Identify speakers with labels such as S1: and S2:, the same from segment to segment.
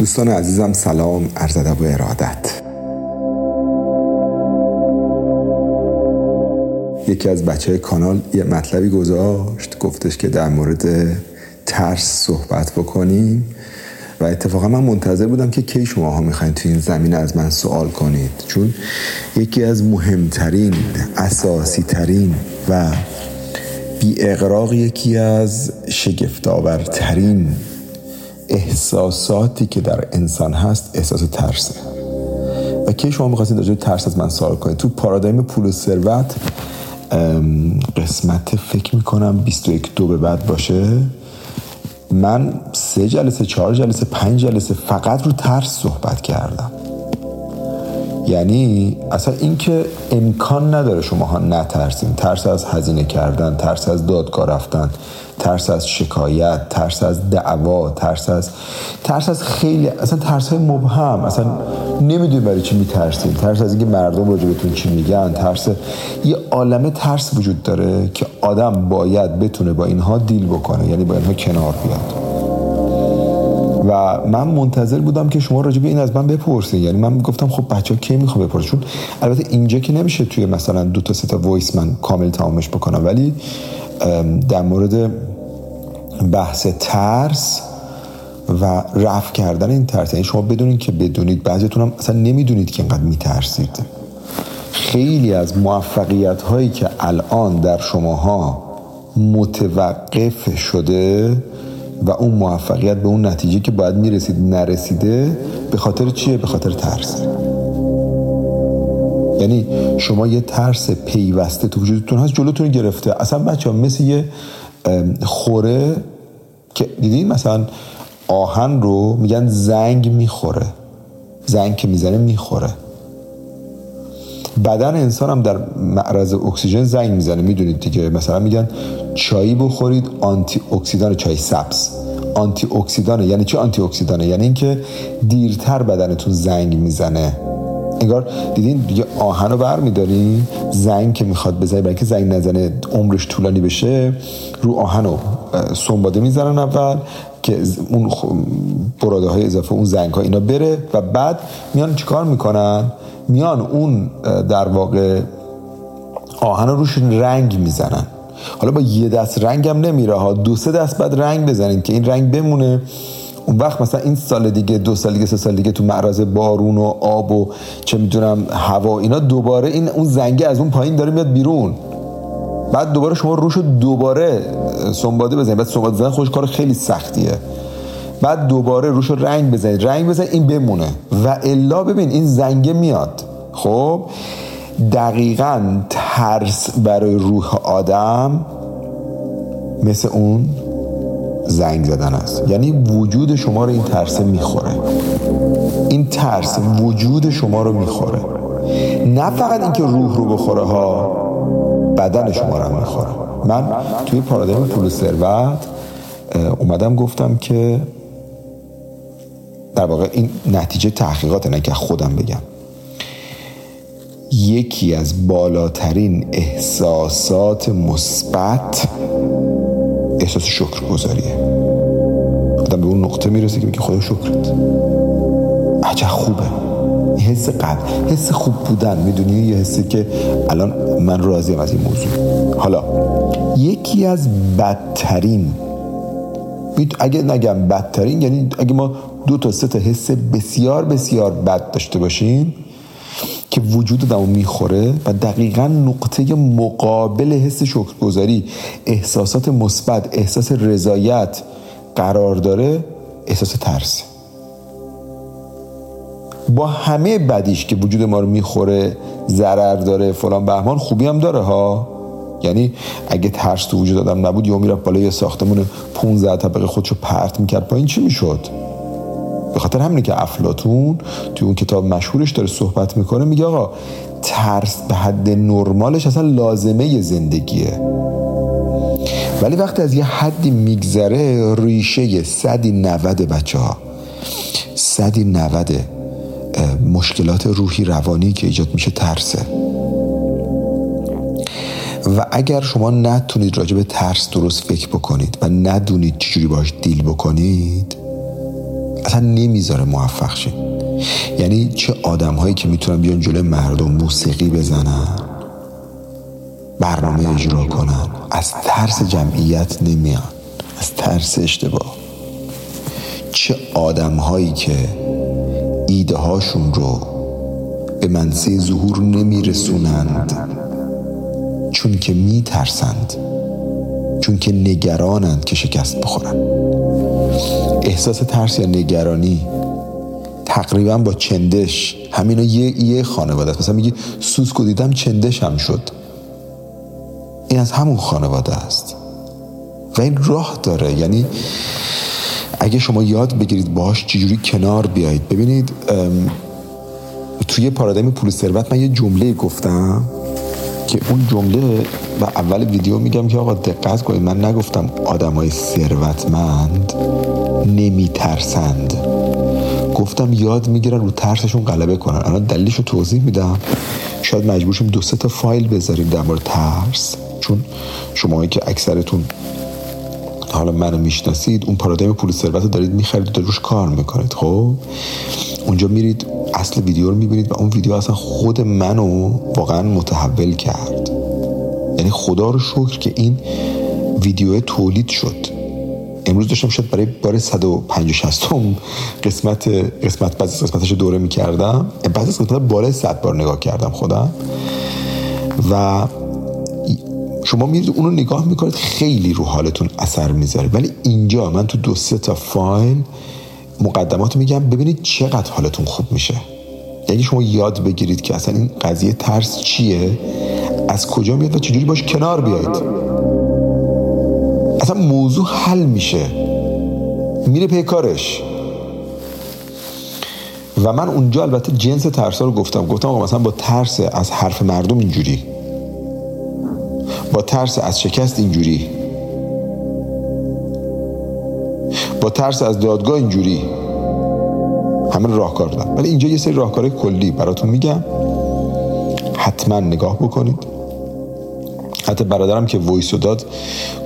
S1: دوستان عزیزم سلام. عرض و ارادت. یکی از بچه های کانال یه مطلبی گذاشت گفتش که در مورد ترس صحبت بکنیم و اتفاقا من منتظر بودم که کی شما ها می‌خواین تو این زمین از من سوال کنید. چون یکی از مهمترین اساسی ترین و بی اقراق یکی از شگفتآورترین احساساتی که در انسان هست احساس ترسه. و کی شما می‌خواستید راجع ترس از من سوال کنید؟ تو پارادایم پول و ثروت قسمت فکر می‌کنم 21 دو به بعد باشه. من سه جلسه چهار جلسه پنج جلسه فقط رو ترس صحبت کردم. یعنی اصلا اینکه امکان نداره شما نترسین. ترس از هزینه کردن ترس از دادگاه رفتن. ترس از شکایت ترس از دعوا ترس از ترس از خیلی اصلا ترس های مبهم. اصلا نمی‌دونی برای چی میترسین ترس از اینکه مردم راجع چی میگن. ترس یه عالمه ترس وجود داره که آدم باید بتونه با اینها deal بکنه یعنی با اینها کنار بیاد. و من منتظر بودم که شما راجع به این از من بپرسید یعنی من گفتم خب بچه ها کی می‌خوام بپرسن چون البته اینجا که نمیشه توی مثلا دو تا سه تا voice من کامل تمامش بکنم. ولی در مورد بحث ترس و رفع کردن این ترس. یعنی شما بدونید که بدونید بعضیتون هم اصلا نمی‌دونید که اینقدر میترسید. خیلی از موفقیت هایی که الان در شماها متوقف شده و اون موفقیت به اون نتیجه که باید می‌رسید نرسیده به خاطر چیه؟ به خاطر ترس. یعنی شما یه ترس پیوسته تو وجودتون هست جلوتون گرفته. اصلا بچه ها مثل یه خوره که دیدین مثلا آهن رو میگن زنگ می‌خوره. زنگ که می‌زنه می‌خوره. بدن انسان هم در معرض اکسیژن زنگ می‌زنه. می‌دونید دیگه. مثلا میگن چایی بخورید آنتی اکسیدان چای سبز. آنتی اکسیدانه یعنی چه آنتی اکسیدانه یعنی اینکه دیرتر بدنتون زنگ می‌زنه. انگار دیدین دیگه آهن رو برمیدارین زنگ که می‌خواد بزنه برای که زنگ نزنه عمرش طولانی بشه رو آهن رو سنباده می‌زنن اول که اون براده های اضافه اون زنگ ها اینا بره و بعد میان چیکار می‌کنن؟ میان اون در واقع آهن رو روش رنگ می‌زنن. حالا با یه دست رنگ هم نمیره ها دو سه دست بعد رنگ بزنید که این رنگ بمونه. اون وقت مثلا این سال دیگه دو سال دیگه سه سال دیگه تو معرض بارون و آب و چه می‌دونم هوا اینا دوباره این اون زنگه از اون پایین داره میاد بیرون. بعد دوباره شما روش رو دوباره سنباده بزنید. بعد سنباده زدن خودش کار خیلی سختیه. بعد دوباره روش رو رنگ بزنید. رنگ بزنید این بمونه. و الا ببین این زنگه میاد. خب؟ دقیقا ترس برای روح آدم مثل اون زنگ زدن است. یعنی وجود شما رو این ترس می‌خوره. این ترس وجود شما رو می‌خوره. نه فقط اینکه روح رو بخوره ها. بدن شما رو می‌خوره. من توی پارادایم پول ثروت اومدم گفتم که در واقع این نتیجه تحقیقات نه که خودم بگم. یکی از بالاترین احساسات مثبت احساس شکرگزاریه. آدم به اون نقطه می‌رسه که میگه خدا شکرت. عجب خوبه. حس قلب حس خوب بودن می‌دونی؟ یه حسی که الان من راضیم از این موضوع. حالا یکی از بدترین اگه نگم بدترین یعنی اگه ما دو تا سه تا حس بسیار بسیار بد داشته باشیم که وجود دمو می‌خوره و دقیقا نقطه مقابل حس شکرگذاری احساسات مثبت احساس رضایت قرار داره احساس ترس. با همه بدیش که وجود ما رو می‌خوره ضرر داره فلان بهمان خوبی هم داره ها؟ یعنی اگه ترس تو وجود آدم نبود یا می‌رفت بالای یه ساختمون 15 طبقه خودشو پرت می‌کرد. پایین چی می‌شد؟ به خاطر همینه که افلاتون توی اون کتاب مشهورش داره صحبت می‌کنه میگه آقا ترس به حد نرمالش اصلا لازمه زندگیه. ولی وقتی از یه حدی میگذره ریشه صدی نود بچه ها صدی نود مشکلات روحی روانی که ایجاد میشه ترسه. و اگر شما نتونید راجع به ترس درست فکر بکنید و ندونید چجوری باش دیل بکنید اصلا نمی‌ذاره موفق شید. یعنی چه آدم هایی که می‌تونن بیان جلوی مردم موسیقی بزنن برنامه اجرا کنن از ترس جمعیت نمیان از ترس اشتباه. چه آدم هایی که ایده هاشون رو به منصه ظهور نمیرسونند. چون که میترسند. چون که نگرانند که شکست بخورن. احساس ترس یا نگرانی تقریبا با چندش. همینا یه, یه خانواده است. مثلا میگی سوسکو دیدم چندش هم شد. این از همون خانواده است. و این راه داره. یعنی اگه شما یاد بگیرید باهاش چجوری کنار بیایید. ببینید توی پارادایم پول ثروت من یه جمله گفتم که اون جمله و اول ویدیو میگم که آقا دقت کنید من نگفتم آدمای ثروتمند نمیترسند. گفتم یاد می‌گیرن رو ترسشون غلبه کنن. الان دلیلش رو توضیح میدم. شاید مجبور شیم دو سه تا فایل بذاریم در مورد ترس. چون شما که اکثرتون حالا منو می‌شناسید اون پارادایم پول ثروت دارید می‌خرید و روش کار می‌کنید. خب؟ اونجا میرید اصل ویدیو رو می‌بینید و اون ویدیو اصلا خود منو واقعا متحول کرد. یعنی خدا رو شکر که این ویدیو تولید شد. امروز داشتم شد برای بار 150 60 قسمت قسمت بعضی قسمتش دوره می‌کردم. بعضی قسمت بالای 100 بار نگاه کردم خودم. و شما میرید اونو نگاه می‌کنید خیلی رو حالتون اثر می‌ذاره. ولی اینجا من تو دو سه تا فایل مقدمات میگم ببینید چقدر حالتون خوب میشه. یعنی شما یاد بگیرید که اصلا این قضیه ترس چیه؟ از کجا میاد و چجوری باش کنار بیایید؟ اصلا موضوع حل میشه. میره پی کارش. و من اونجا البته جنس ترس رو گفتم. گفتم آقا مثلا با ترس از حرف مردم اینجوری. با ترس از شکست اینجوری. با ترس از دادگاه اینجوری. همه راهکار دادم ولی اینجا یه سری راهکار کلی براتون میگم. حتما نگاه بکنید. حتی برادرم که وایسو داد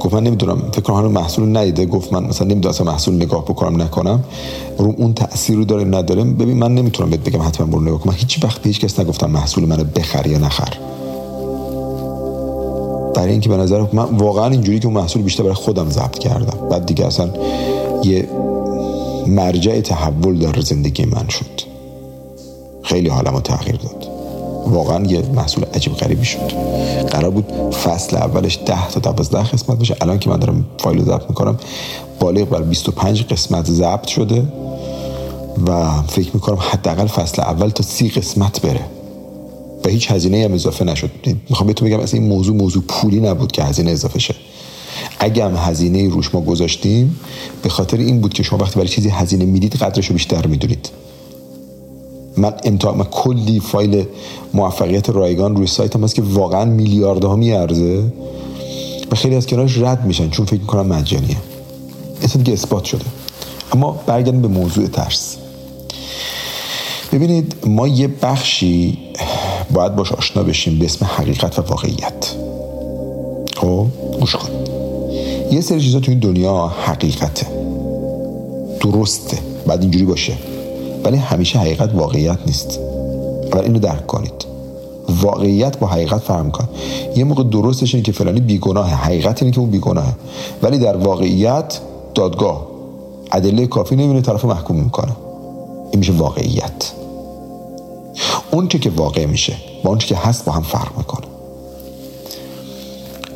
S1: گفت من نمی‌دونم فکر کنم محصول ندیده. گفت من مثلا نمی‌دونم محصول نگاه بکنم نکنم. رو اون تاثیر رو داره نداره ببین من نمی‌تونم بهت بگم حتما برو نگاه کن. من هیچ وقت به هیچ کس نگفتم محصول منو بخر یا نخر. برای اینکه به نظر من واقعا اینجوری که اون محصول بیشتر برای خودم ضبط کردم. بعد دیگه اصلا یه مرجع تحول در زندگی من شد. خیلی حالمو تغییر داد. واقعا یه محصول عجیب غریبی شد. قرار بود فصل اولش 10 تا 12 قسمت بشه الان که من دارم فایل رو ضبط می‌کنم بالغ بر 25 قسمت ضبط شده و فکر می‌کنم حداقل فصل اول تا سی قسمت بره. و هیچ هزینه هم اضافه نشد. می‌خوام بهتون بگم اصلا این موضوع موضوع پولی نبود که هزینه اضافه شه. اگه هم هزینه روش ما گذاشتیم به خاطر این بود که شما وقتی برای چیزی هزینه می‌دید قدرش رو بیشتر می‌دونید. من امتحان من کلی فایل موفقیت رایگان روی سایت هم هست که واقعا میلیاردها میارزه و خیلی از کنارش رد میشن چون فکر می‌کنم مجانیه. اصلا دیگه اثبات شده. اما برگردیم به موضوع ترس. ببینید ما یه بخشی باید باش آشنا بشیم به اسم حقیقت و واقعیت. خب گوش کن. یه سری چیزا تو این دنیا حقیقته. درسته. بعد اینجوری باشه. ولی همیشه حقیقت واقعیت نیست. اول اینو درک کنید. واقعیت با حقیقت فهم کن. یه موقع درستش اینه که فلانی بیگناه حقیقت اینه که اون بیگناهه. ولی در واقعیت دادگاه. ادله کافی نمیونه طرف محکوم می‌کنه. این میشه واقعیت. اون که واقع میشه با اون که هست با هم فرق می‌کنه.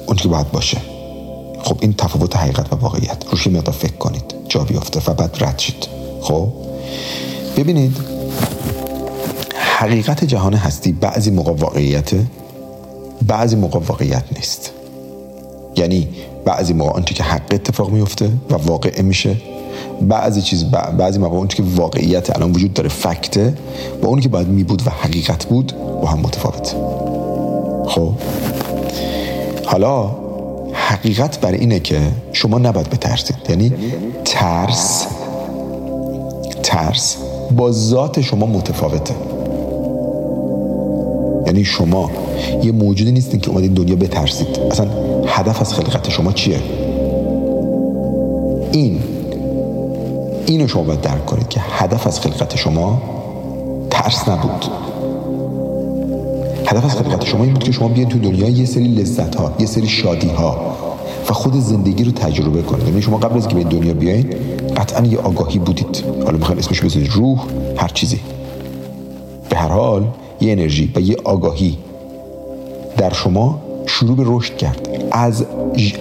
S1: اون که باید باشه. خب این تفاوت حقیقت و واقعیت. روش میاد فکر کنید. جا بیافته و بعد رد شید. خب؟ ببینید. حقیقت جهان هستی بعضی موقع واقعیت بعضی موقع واقعیت نیست. یعنی بعضی موقع آنچه که حق اتفاق میفته و واقع میشه بعضی چیز بعضی موقع اون که واقعیت الان وجود داره فکته با اونی که باید می بود و حقیقت بود با هم متفاوت. خب؟ حالا حقیقت بر اینه که شما نباید بترسید یعنی ترس ترس با ذات شما متفاوته. یعنی شما یه موجودی نیستین که اومدین دنیا بترسید. اصلا هدف از خلقت شما چیه؟ این اینو شما باید درک کنید که هدف از خلقت شما ترس نبود. هدف از خلقت شما این بود که شما بیاین تو دنیا یه سری لذت ها یه سری شادی ها و خود زندگی رو تجربه کنید. یعنی شما قبل از که به دنیا بیاین قطعا یه آگاهی بودید. حالا می‌خواین اسمش بزنید روح هر چیزی. به هر حال یه انرژی و یه آگاهی در شما شروع به رشد کرد. از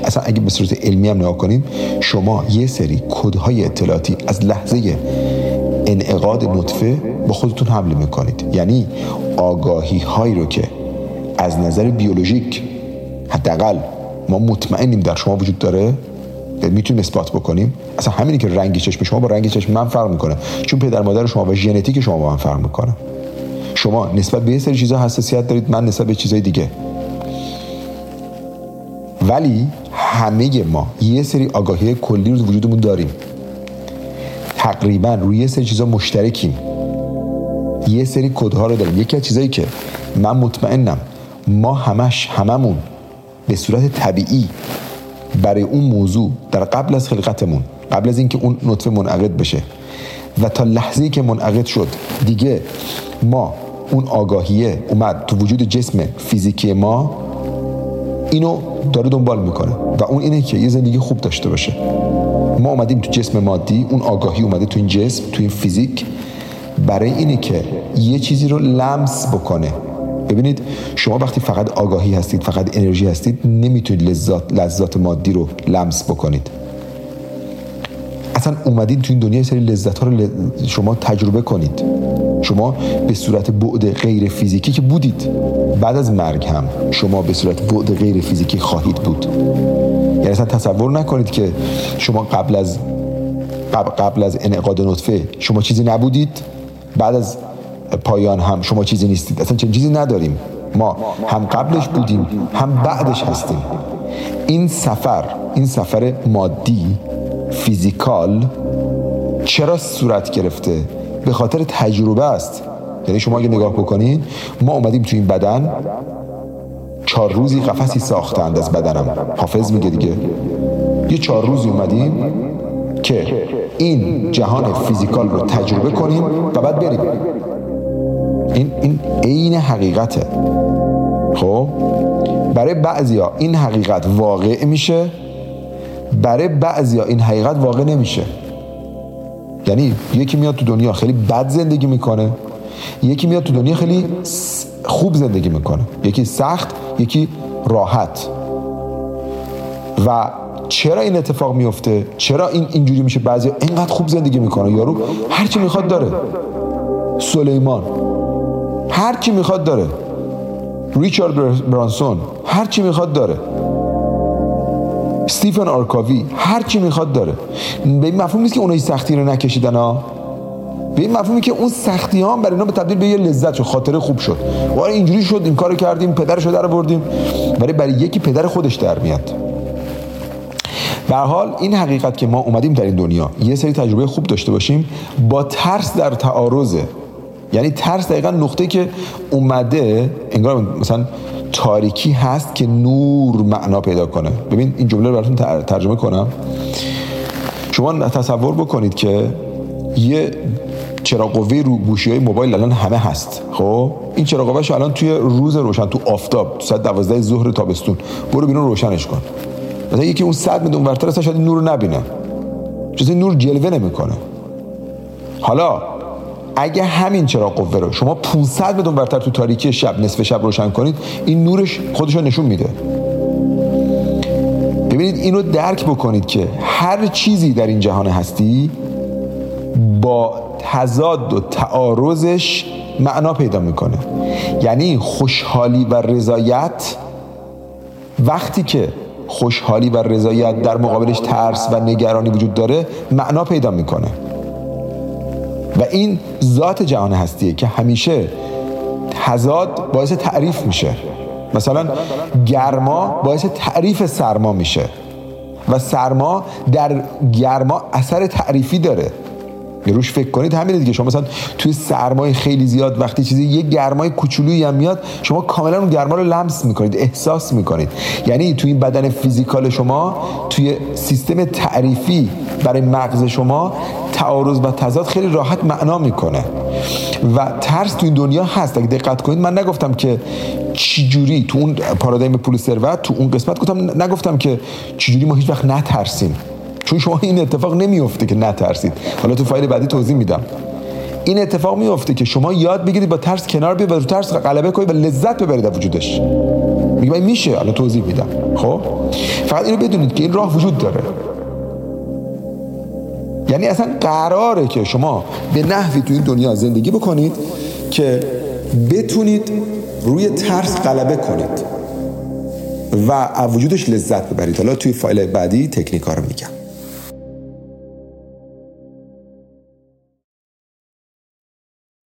S1: اصلا اگه به صورت علمی هم نگاه کنیم شما یه سری کدهای اطلاعاتی از لحظه انعقاد نطفه با خودتون حمل می‌کنید. یعنی آگاهی هایی رو که از نظر بیولوژیک حداقل ما مطمئنیم در شما وجود داره می‌تونیم اثبات بکنیم. اصلا همینی که رنگ چشم شما با رنگ چشم من فرق می‌کنه. چون پدر مادر شما و ژنتیک شما با من فرق می‌کنه. شما نسبت به یه سری چیزا حساسیت دارید من نسبت به چیزای دیگه. ولی همه ما یه سری آگاهی کلی رو وجودمون داریم. تقریبا روی یه سری چیزا مشترکیم. یه سری کدها رو داریم. یکی از چیزایی که من مطمئنم ما همش هممون به صورت طبیعی برای اون موضوع در قبل از خلقتمون قبل از اینکه اون نطفه منعقد بشه و تا لحظه که منعقد شد دیگه ما اون آگاهیه اومد تو وجود جسم فیزیکی ما اینو داره دنبال می‌کنه و اون اینه که یه زندگی خوب داشته باشه. ما اومدیم تو جسم مادی اون آگاهی اومده تو این جسم تو این فیزیک. برای اینه که یه چیزی رو لمس بکنه. ببینید شما وقتی فقط آگاهی هستید فقط انرژی هستید نمی‌تونید لذات لذات مادی رو لمس بکنید. اصلا اومدید تو این دنیا سری لذت ها رو شما تجربه کنید. شما به صورت بعد غیر فیزیکی که بودید بعد از مرگ هم شما به صورت بعد غیر فیزیکی خواهید بود. یعنی اصلا تصور نکنید که شما قبل از قبل از انعقاد نطفه شما چیزی نبودید بعد از پایان هم شما چیزی نیستید. اصلا چنین چیزی نداریم. ما هم قبلش بودیم هم بعدش هستیم. این سفر این سفر مادی فیزیکال چرا صورت گرفته؟ به خاطر تجربه است. یعنی شما اگه نگاه بکنین ما اومدیم تو این بدن. چهار روزی قفسی ساختند از بدنم. حافظ میگه دیگه. یه چهار روزی اومدیم که این جهان فیزیکال رو تجربه کنیم و بعد بریم. این این عین حقیقته. خب؟ برای بعضیا این حقیقت واقع میشه برای بعضیا این حقیقت واقع نمیشه. یعنی یکی میاد تو دنیا خیلی بد زندگی می‌کنه یکی میاد تو دنیا خیلی خوب زندگی می‌کنه. یکی سخت یکی راحت. و چرا این اتفاق میفته؟ چرا این اینجوری میشه؟ بعضی اینقدر خوب زندگی می‌کنه. یارو هر چی می‌خواد داره. سلیمان هر چی می‌خواد داره. ریچارد برانسون هر چی می‌خواد داره. ستیفن آرکاوی هر چی می‌خواد داره. به این مفهوم نیست که اونایی سختی رو نکشیدن ها به این مفهومی که اون سختی ها برای اینا به تبدیل به یه لذت شد خاطره خوب شد. و اینجوری شد این کارو کردیم پدرش رو در بردیم ولی برای یکی پدر خودش در میاد. به حال این حقیقت که ما اومدیم در این دنیا یه سری تجربه خوب داشته باشیم با ترس در تعارضه. یعنی ترس دقیقا نقطه که اومده انگار مثلا تاریکی هست که نور معنا پیدا کنه. ببین این جمله رو براتون ترجمه کنم. شما تصور بکنید که یه چراغ قوه رو گوشی های موبایل الان همه هست خب؟ این چراغ قوهش الان توی روز روشن تو آفتاب تو ساعت 12 ظهر تابستون. برو بیرون روشنش کن. مثلا یکی اون 100 متر ورتر اصلا شاید نور رو نبینه. چون نور جلوه نمی‌کنه. حالا اگه همین چراغ قوه رو شما 500 متر برتر تو تاریکی شب نصف شب روشن کنید این نورش خودش رو نشون میده. ببینید اینو درک بکنید که هر چیزی در این جهان هستی با تضاد و تعارضش معنا پیدا می‌کنه. یعنی خوشحالی و رضایت وقتی که خوشحالی و رضایت در مقابلش ترس و نگرانی وجود داره معنا پیدا می‌کنه. و این ذات جهان هستیه که همیشه تضاد باعث تعریف میشه. مثلا گرما باعث تعریف سرما میشه و سرما در گرما اثر تعریفی داره. روش فکر کنید همینه دیگه. شما مثلا توی سرمای خیلی زیاد وقتی چیزی یه گرمای کوچولویی هم میاد شما کاملا اون گرما رو لمس می‌کنید احساس می‌کنید. یعنی توی این بدن فیزیکال شما توی سیستم تعریفی برای مغز شما تعارض و تضاد خیلی راحت معنا می‌کنه. و ترس تو این دنیا هست. اگه دقت کنید من نگفتم که چجوری تو اون پارادایم پول ثروت تو اون قسمت گفتم نگفتم که چجوری ما هیچ وقت نترسیم. چون شما این اتفاق نمیفته که نترسید. حالا تو فایل بعدی توضیح میدم. این اتفاق میفته که شما یاد بگیرید با ترس کنار بیاید و رو ترس غلبه کنید و لذت ببرید از وجودش. میگم میشه. حالا توضیح میدم. خب؟ فقط اینو بدونید که این راه وجود داره. یعنی اصلا قراره که شما به نحوی تو این دنیا زندگی بکنید که بتونید روی ترس غلبه کنید و وجودش لذت ببرید. حالا توی فایل بعدی تکنیک رو میگم.